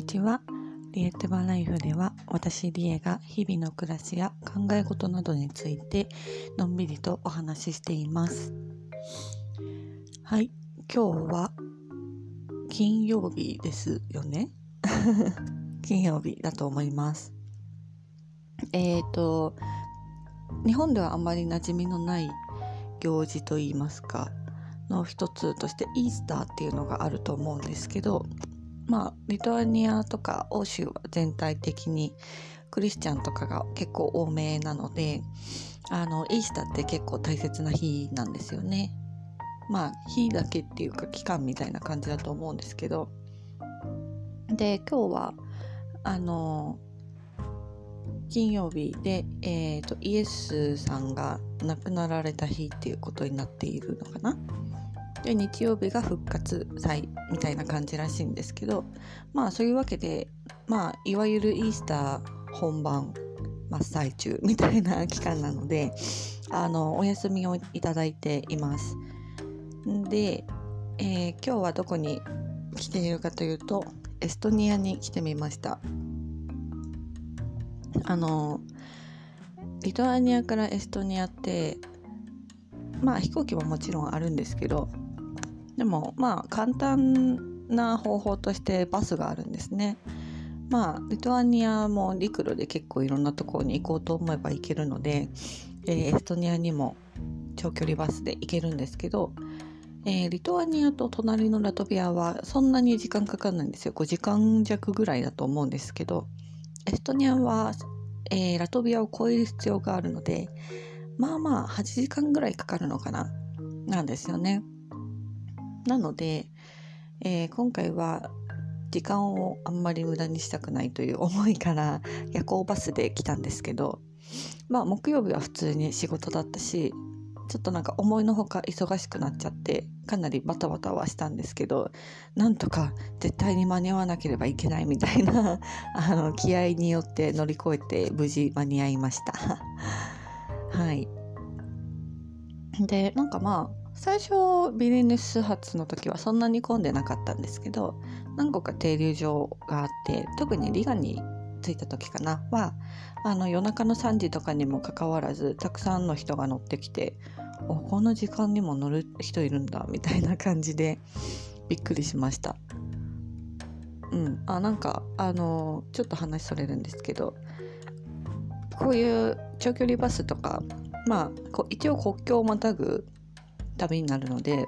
にちは。リエットバライフでは私リエが日々の暮らしや考え事などについてのんびりとお話ししています。はい、今日は金曜日ですよね？金曜日だと思います。えっ、ー、と日本ではあんまり馴染みのない行事といいますかの一つとしてイースターっていうのがあると思うんですけどまあリトアニアとか欧州は全体的にクリスチャンとかが結構多めなのであのイースターって結構大切な日なんですよね。まあ日だけっていうか期間みたいな感じだと思うんですけどで今日はあの金曜日で、えーと、イエスさんが亡くなられた日っていうことになっているのかなで日曜日が復活祭みたいな感じらしいんですけどまあそういうわけでまあいわゆるイースター本番真っ最中みたいな期間なのであのお休みをいただいています。で、えー、今日はどこに来ているかというとエストニアに来てみました。あのリトアニアからエストニアってまあ飛行機ももちろんあるんですけどでもまあ簡単な方法としてバスがあるんですねまあリトアニアも陸路で結構いろんなところに行こうと思えば行けるので、えー、エストニアにも長距離バスで行けるんですけど、えー、リトアニアと隣のラトビアはそんなに時間かかんないんですよ5時間弱ぐらいだと思うんですけどエストニアは、えー、ラトビアを越える必要があるのでまあまあ8時間ぐらいかかるのかななんですよね。なので、えー、今回は時間をあんまり無駄にしたくないという思いから 夜行バスで来たんですけどまあ木曜日は普通に仕事だったしちょっとなんか思いのほか忙しくなっちゃってかなりバタバタはしたんですけどなんとか絶対に間に合わなければいけないみたいな あの気合によって乗り越えて無事間に合いました。はい。でなんかまあ最初ビリヌス発の時はそんなに混んでなかったんですけど何個か停留場があって特にリガに着いた時かな。はあの夜中の3時とかにもかかわらずたくさんの人が乗ってきておこの時間にも乗る人いるんだみたいな感じでびっくりしました。うん。あなんかあのちょっと話それるんですけどこういう長距離バスとかまあこ一応国境をまたぐ旅になるので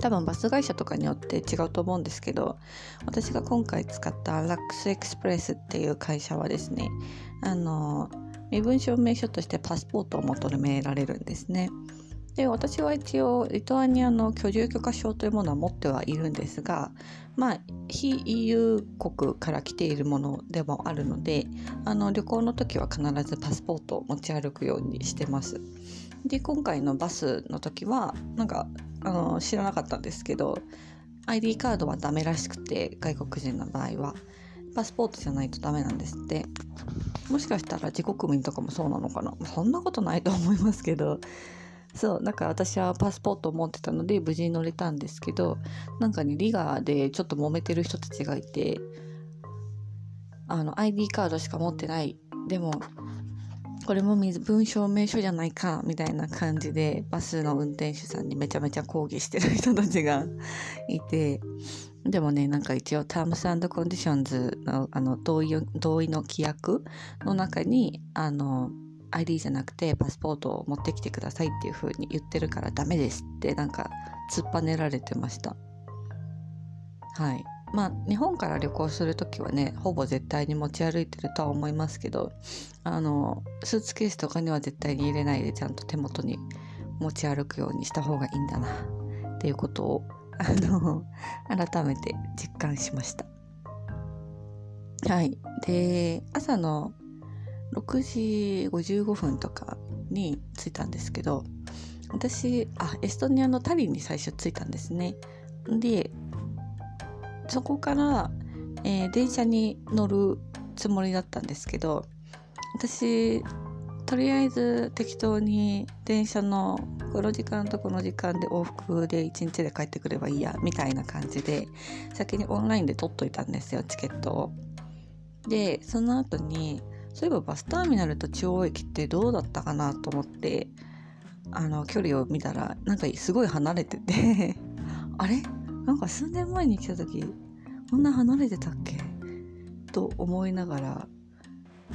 多分バス会社とかによって違うと思うんですけど私が今回使ったラックスエクスプレスっていう会社はですねあの身分証明書としてパスポートを求められるんですね。で私は一応リトアニアの居住許可証というものは持ってはいるんですがまあ非 EU 国から来ているものでもあるのであの旅行の時は必ずパスポートを持ち歩くようにしてます。で今回のバスの時はなんかあの知らなかったんですけど ID カードはダメらしくて外国人の場合は。パスポートじゃないとダメなんですって。もしかしたら自国民とかもそうなのかな。そんなことないと思いますけど。そうだか私はパスポートを持ってたので無事に乗れたんですけどなんかねリガーでちょっと揉めてる人たちがいてあの ID カードしか持ってない。でもこれも文証明書じゃないかみたいな感じでバスの運転手さんにめちゃめちゃ抗議してる人たちが いてでもねなんか一応タームスコンディションズのあの同意同意の規約の中にあの ID じゃなくてパスポートを持ってきてくださいっていう風に言ってるからダメですってなんか突っぱねられてました。はい。まあ日本から旅行する時はねほぼ絶対に持ち歩いてるとは思いますけどあのスーツケースとかには絶対に入れないでちゃんと手元に持ち歩くようにした方がいいんだなっていうことをあの改めて実感しました。はい。で朝の6時55分とかに着いたんですけど私あエストニアのタリンに最初着いたんですねでそこから、えー、電車に乗るつもりだったんですけど私とりあえず適当に電車のこの時間とこの時間で往復で1日で帰ってくればいいやみたいな感じで先にオンラインで取っといたんですよチケットを。でその後にそういえばバスターミナルと中央駅ってどうだったかなと思ってあの距離を見たらなんかすごい離れてて あれ？なんか数年前に来た時こんな離れてたっけ？と思いながら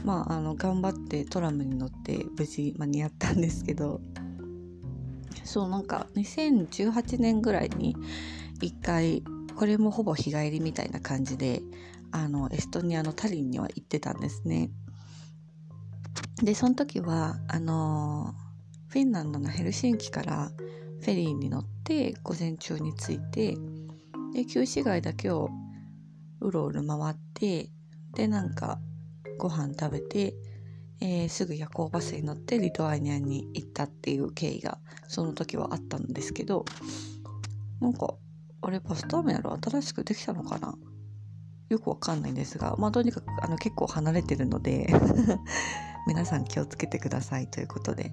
まああの頑張ってトラムに乗って無事間に合ったんですけどそうなんか2018年ぐらいに一回これもほぼ日帰りみたいな感じであのエストニアのタリンには行ってたんですね。でその時はあのフィンランドのヘルシンキからフェリーに乗って午前中に着いてで旧市街だけをうろうろ回ってでなんかご飯食べて、えー、すぐ夜行バスに乗ってリトアニアに行ったっていう経緯がその時はあったんですけどなんかあれバスターミナル新しくできたのかな？よくわかんないんですがまあとにかくあの結構離れてるので 皆さん気をつけてくださいということで。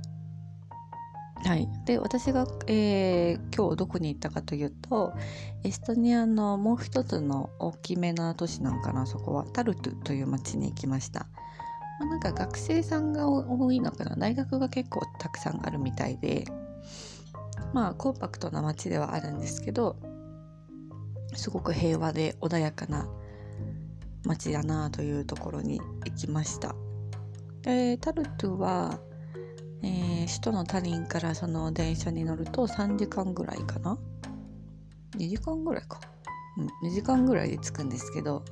はい、で私が、えー、今日どこに行ったかというとエストニアのもう一つの大きめな都市なんかなそこは。タルトゥという町に行きました、まあ、なんか学生さんが多いのかな。大学が結構たくさんあるみたいで。まあコンパクトな町ではあるんですけどすごく平和で穏やかな町だなというところに行きました。でタルトゥは、えー、首都のタリンからその電車に乗ると3時間ぐらいかな？2時間ぐらいか、うん、2時間ぐらいで着くんですけど。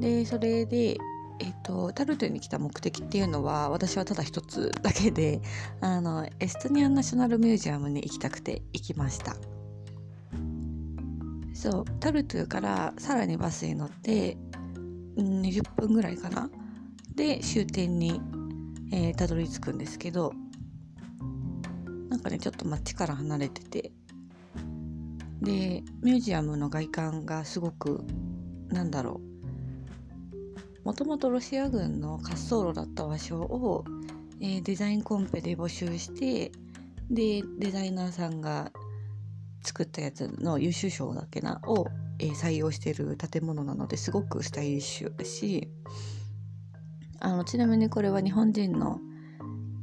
でそれでえーと、タルトゥに来た目的っていうのは私はただ一つだけで あのエストニアンナショナルミュージアムに行きたくて行きました。そうタルトゥからさらにバスに乗って20分ぐらいかな。で終点に、えー、たどり着くんですけどなんかねちょっと街から離れててでミュージアムの外観がすごくなんだろうもともとロシア軍の滑走路だった場所を、えー、デザインコンペで募集してでデザイナーさんが作ったやつの優秀賞だけなを、えー、採用してる建物なのですごくスタイリッシュだしあのちなみにこれは日本人の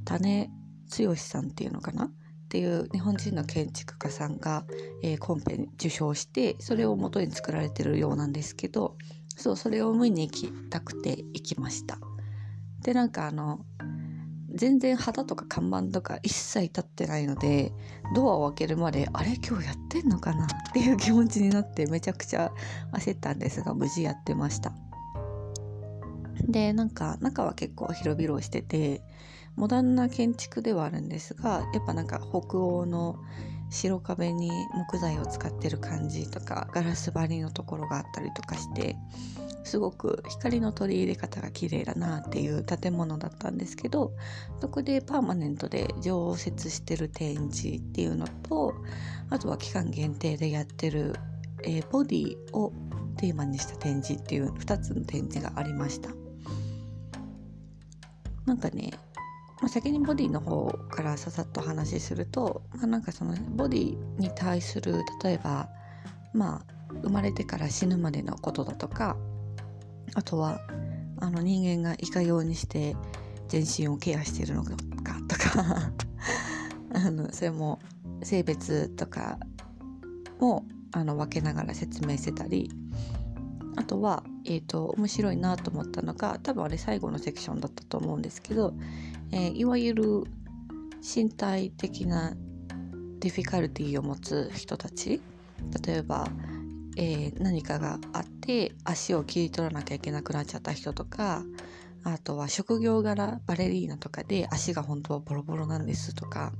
種剛さんっていうのかな？っていう日本人の建築家さんが、えー、コンペに受賞してそれを元に作られてるようなんですけどそうそれを見に行きたくて行きました。でなんかあの全然旗とか看板とか一切立ってないのでドアを開けるまであれ今日やってんのかなっていう気持ちになってめちゃくちゃ焦ったんですが無事やってました。でなんか中は結構広々しててモダンな建築ではあるんですがやっぱなんか北欧の白壁に木材を使ってる感じとかガラス張りのところがあったりとかしてすごく光の取り入れ方が綺麗だなっていう建物だったんですけどそこでパーマネントで常設してる展示っていうのとあとは期間限定でやってる、えー、ボディをテーマにした展示っていう2つの展示がありました。なんかね、まあ、先にボディの方からささっと話しすると、まあ、なんかそのボディに対する例えばまあ生まれてから死ぬまでのことだとかあとはあの人間がいかようにして全身をケアしているのかとか あのそれも性別とかもあの分けながら説明してたりあとは、えーと、面白いなと思ったのが多分あれ最後のセクションだったと思うんですけど、えー、いわゆる身体的なディフィカルティを持つ人たち例えばえー、何かがあって足を切り取らなきゃいけなくなっちゃった人とかあとは職業柄バレリーナとかで足が本当はボロボロなんですとか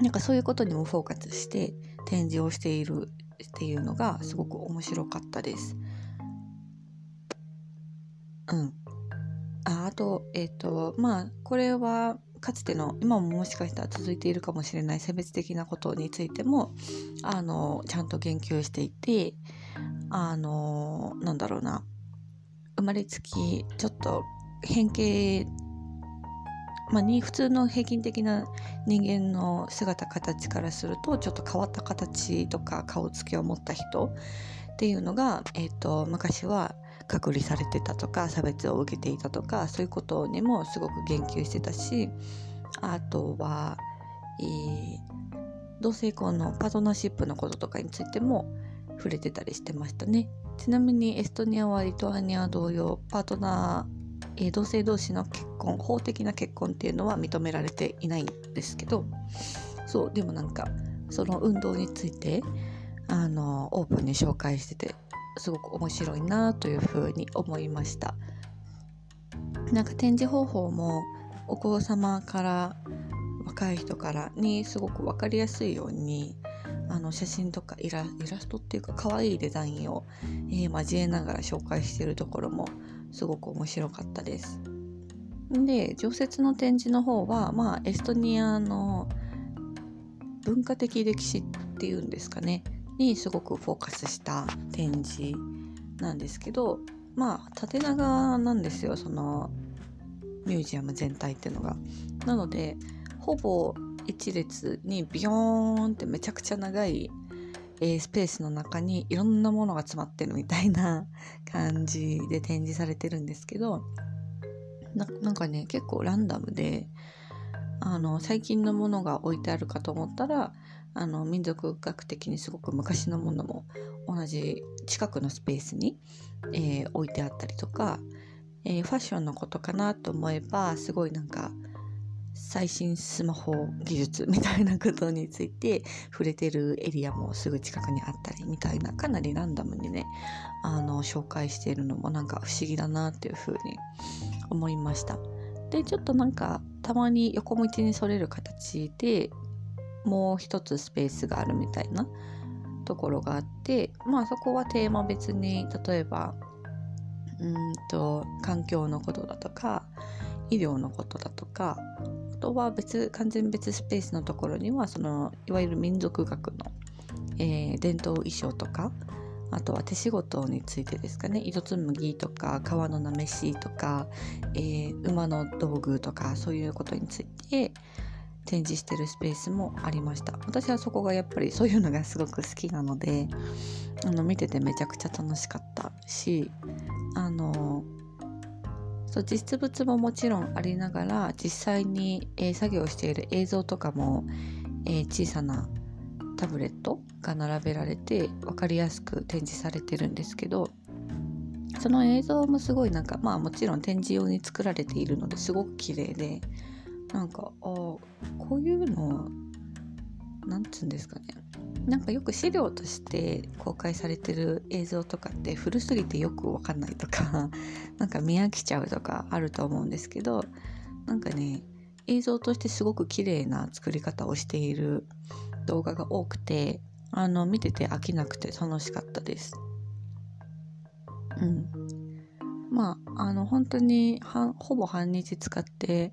なんかそういうことにもフォーカスして展示をしているっていうのがすごく面白かったです。うん。ああと、えっ、ー、と、まあ、これはかつての今ももしかしたら続いているかもしれない差別的なことについてもあのちゃんと言及していてあのなんだろうな。生まれつきちょっと変形まあ、に普通の平均的な人間の姿形からするとちょっと変わった形とか顔つきを持った人っていうのが、えーと、昔は隔離されてたとか差別を受けていたとかそういうことにもすごく言及してたしあとは、えー、同性婚のパートナーシップのこととかについても触れてたりしてましたね。ちなみにエストニアはリトアニア同様パートナーえ、同性同士の結婚法的な結婚っていうのは認められていないんですけどそうでもなんかその運動についてあのオープンに紹介しててすごく面白いなというふうに思いましたなんか展示方法もお子様から若い人からにすごく分かりやすいようにあの写真とかイライラストっていうか可愛いデザインを、えー、交えながら紹介してるところもすごく面白かったです。で常設の展示の方は、まあ、エストニアの文化的歴史っていうんですかねにすごくフォーカスした展示なんですけどまあ縦長なんですよそのミュージアム全体っていうのが。なのでほぼ一列にビヨーンってめちゃくちゃ長いえー、スペースの中にいろんなものが詰まってるみたいな感じで展示されてるんですけどなんかね結構ランダムであの最近のものが置いてあるかと思ったらあの民族学的にすごく昔のものも同じ近くのスペースに、えー、置いてあったりとか、えー、ファッションのことかなと思えばすごいなんか最新スマホ技術みたいなことについて触れてるエリアもすぐ近くにあったりみたいなかなりランダムにねあの紹介しているのもなんか不思議だなっていうふうに思いました。でちょっとなんかたまに横向きにそれる形でもう一つスペースがあるみたいなところがあってまあそこはテーマ別に例えばうんと環境のことだとか医療のことだとかとは別完全別スペースのところにはそのいわゆる民族学の、えー、伝統衣装とかあとは手仕事についてですかね。糸紡ぎとか革のなめしとか、えー、馬の道具とかそういうことについて展示してるスペースもありました。私はそこがやっぱりそういうのがすごく好きなのであの見ててめちゃくちゃ楽しかったしあのそう実物ももちろんありながら実際に、えー、作業している映像とかも、えー、小さなタブレットが並べられて分かりやすく展示されてるんですけどその映像もすごいなんかまあもちろん展示用に作られているのですごく綺麗でなんかあこういうのなんつうんですかねなんかよく資料として公開されてる映像とかって古すぎてよくわかんないとか なんか見飽きちゃうとかあると思うんですけどなんかね映像としてすごく綺麗な作り方をしている動画が多くてあの見てて飽きなくて楽しかったです。うん、まああの本当にほぼ半日使って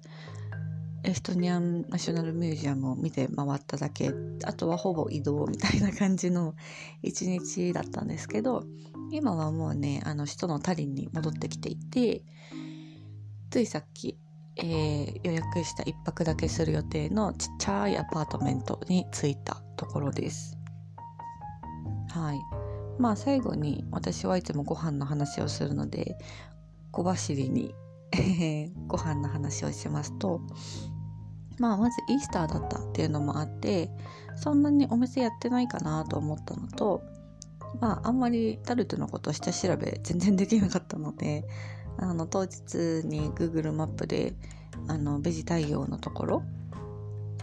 エストニアンナショナルミュージアムを見て回っただけ。あとはほぼ移動みたいな感じの一日だったんですけど今はもうねあの首都のタリンに戻ってきていてついさっき、えー、予約した1泊だけする予定のちっちゃいアパートメントに着いたところです。はい。まあ最後に私はいつもご飯の話をするので小走りにご飯の話をしますとまあまずイースターだったっていうのもあってそんなにお店やってないかなと思ったのとまああんまりタルトのこと下調べ全然できなかったのであの当日に Google マップであのベジ対応のところ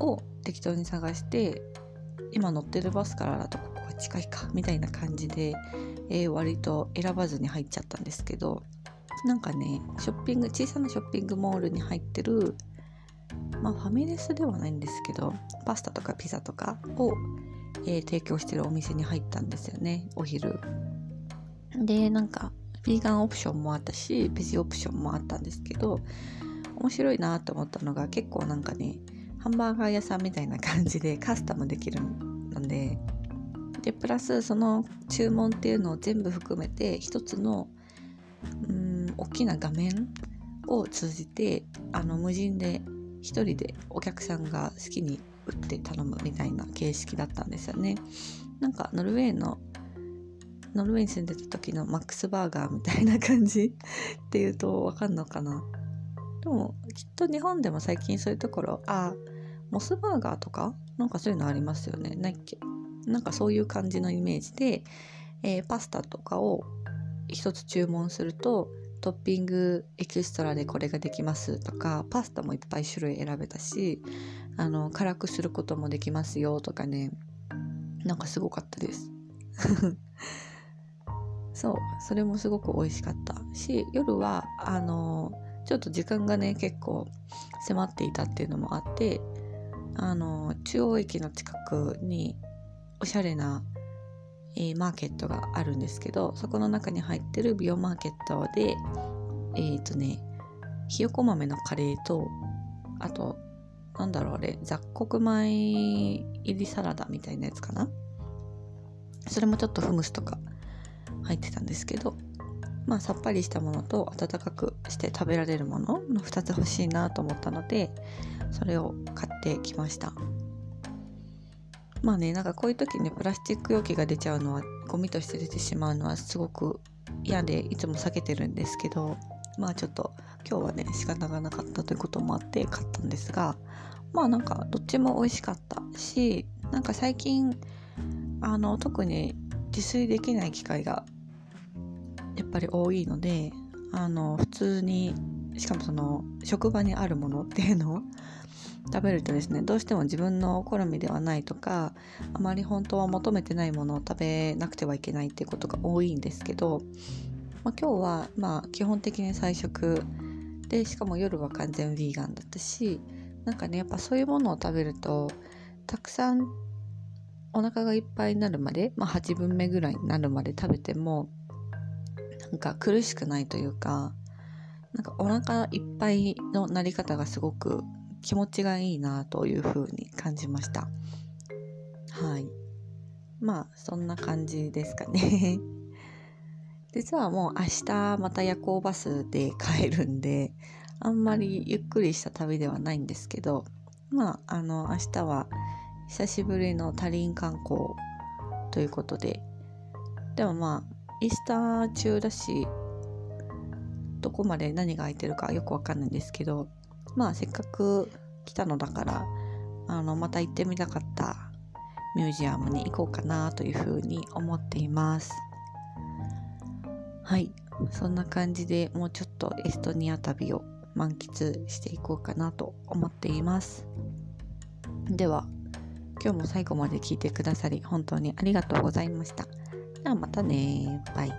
を適当に探して今乗ってるバスからだとここは近いかみたいな感じで、えー、割と選ばずに入っちゃったんですけどなんかねショッピング小さなショッピングモールに入ってるまあファミレスではないんですけどパスタとかピザとかを、えー、提供してるお店に入ったんですよねお昼。でなんかヴィーガンオプションもあったしベジオプションもあったんですけど面白いなと思ったのが結構なんかねハンバーガー屋さんみたいな感じでカスタムできるのででプラスその注文っていうのを全部含めて一つのうん大きな画面を通じてあの無人で一人でお客さんが好きに打って頼むみたいな形式だったんですよね。なんかノルウェーのノルウェーに住んでた時のマックスバーガーみたいな感じ っていうと分かんのかな。でもきっと日本でも最近そういうところあモスバーガーとか？なんかそういうのありますよね。ないっけ？なんかそういう感じのイメージで、えー、パスタとかを一つ注文するとトッピングエキストラでこれができますとかパスタもいっぱい種類選べたしあの辛くすることもできますよとかね。なんかすごかったです。そう。それもすごく美味しかったし夜はあのちょっと時間がね結構迫っていたっていうのもあってあの中央駅の近くにおしゃれな、えー、マーケットがあるんですけどそこの中に入ってるビオマーケットでえっ、ー、とねひよこ豆のカレーとあとなんだろうあれ雑穀米入りサラダみたいなやつかな？それもちょっとフムスとか入ってたんですけどまあさっぱりしたものと温かくして食べられるものの2つ欲しいなと思ったのでそれを買ってきました。まあねなんかこういう時にプラスチック容器が出ちゃうのはゴミとして出てしまうのはすごく嫌でいつも避けてるんですけどまあちょっと今日はね仕方がなかったということもあって買ったんですがまあなんかどっちも美味しかったしなんか最近あの特に自炊できない機会がやっぱり多いのであの普通にしかもその職場にあるものっていうのを食べるとですねどうしても自分の好みではないとかあまり本当は求めてないものを食べなくてはいけないっていうことが多いんですけど、まあ、今日はまあ基本的に菜食でしかも夜は完全ヴィーガンだったしなんかねやっぱそういうものを食べるとたくさんお腹がいっぱいになるまで、まあ、8分目ぐらいになるまで食べてもなんか苦しくないというかなんかお腹いっぱいのなり方がすごく気持ちがいいなというふうに感じました。はい。まあそんな感じですかね。実はもう明日また夜行バスで帰るんであんまりゆっくりした旅ではないんですけどまああの明日は久しぶりのタリン観光ということででもまあイースター中だしどこまで何が空いてるかよくわかんないんですけどまあせっかく来たのだからあのまた行ってみたかったミュージアムに行こうかなというふうに思っていますはいそんな感じでもうちょっとエストニア旅を満喫していこうかなと思っていますでは今日も最後まで聞いてくださり本当にありがとうございました。ではまたねバイ。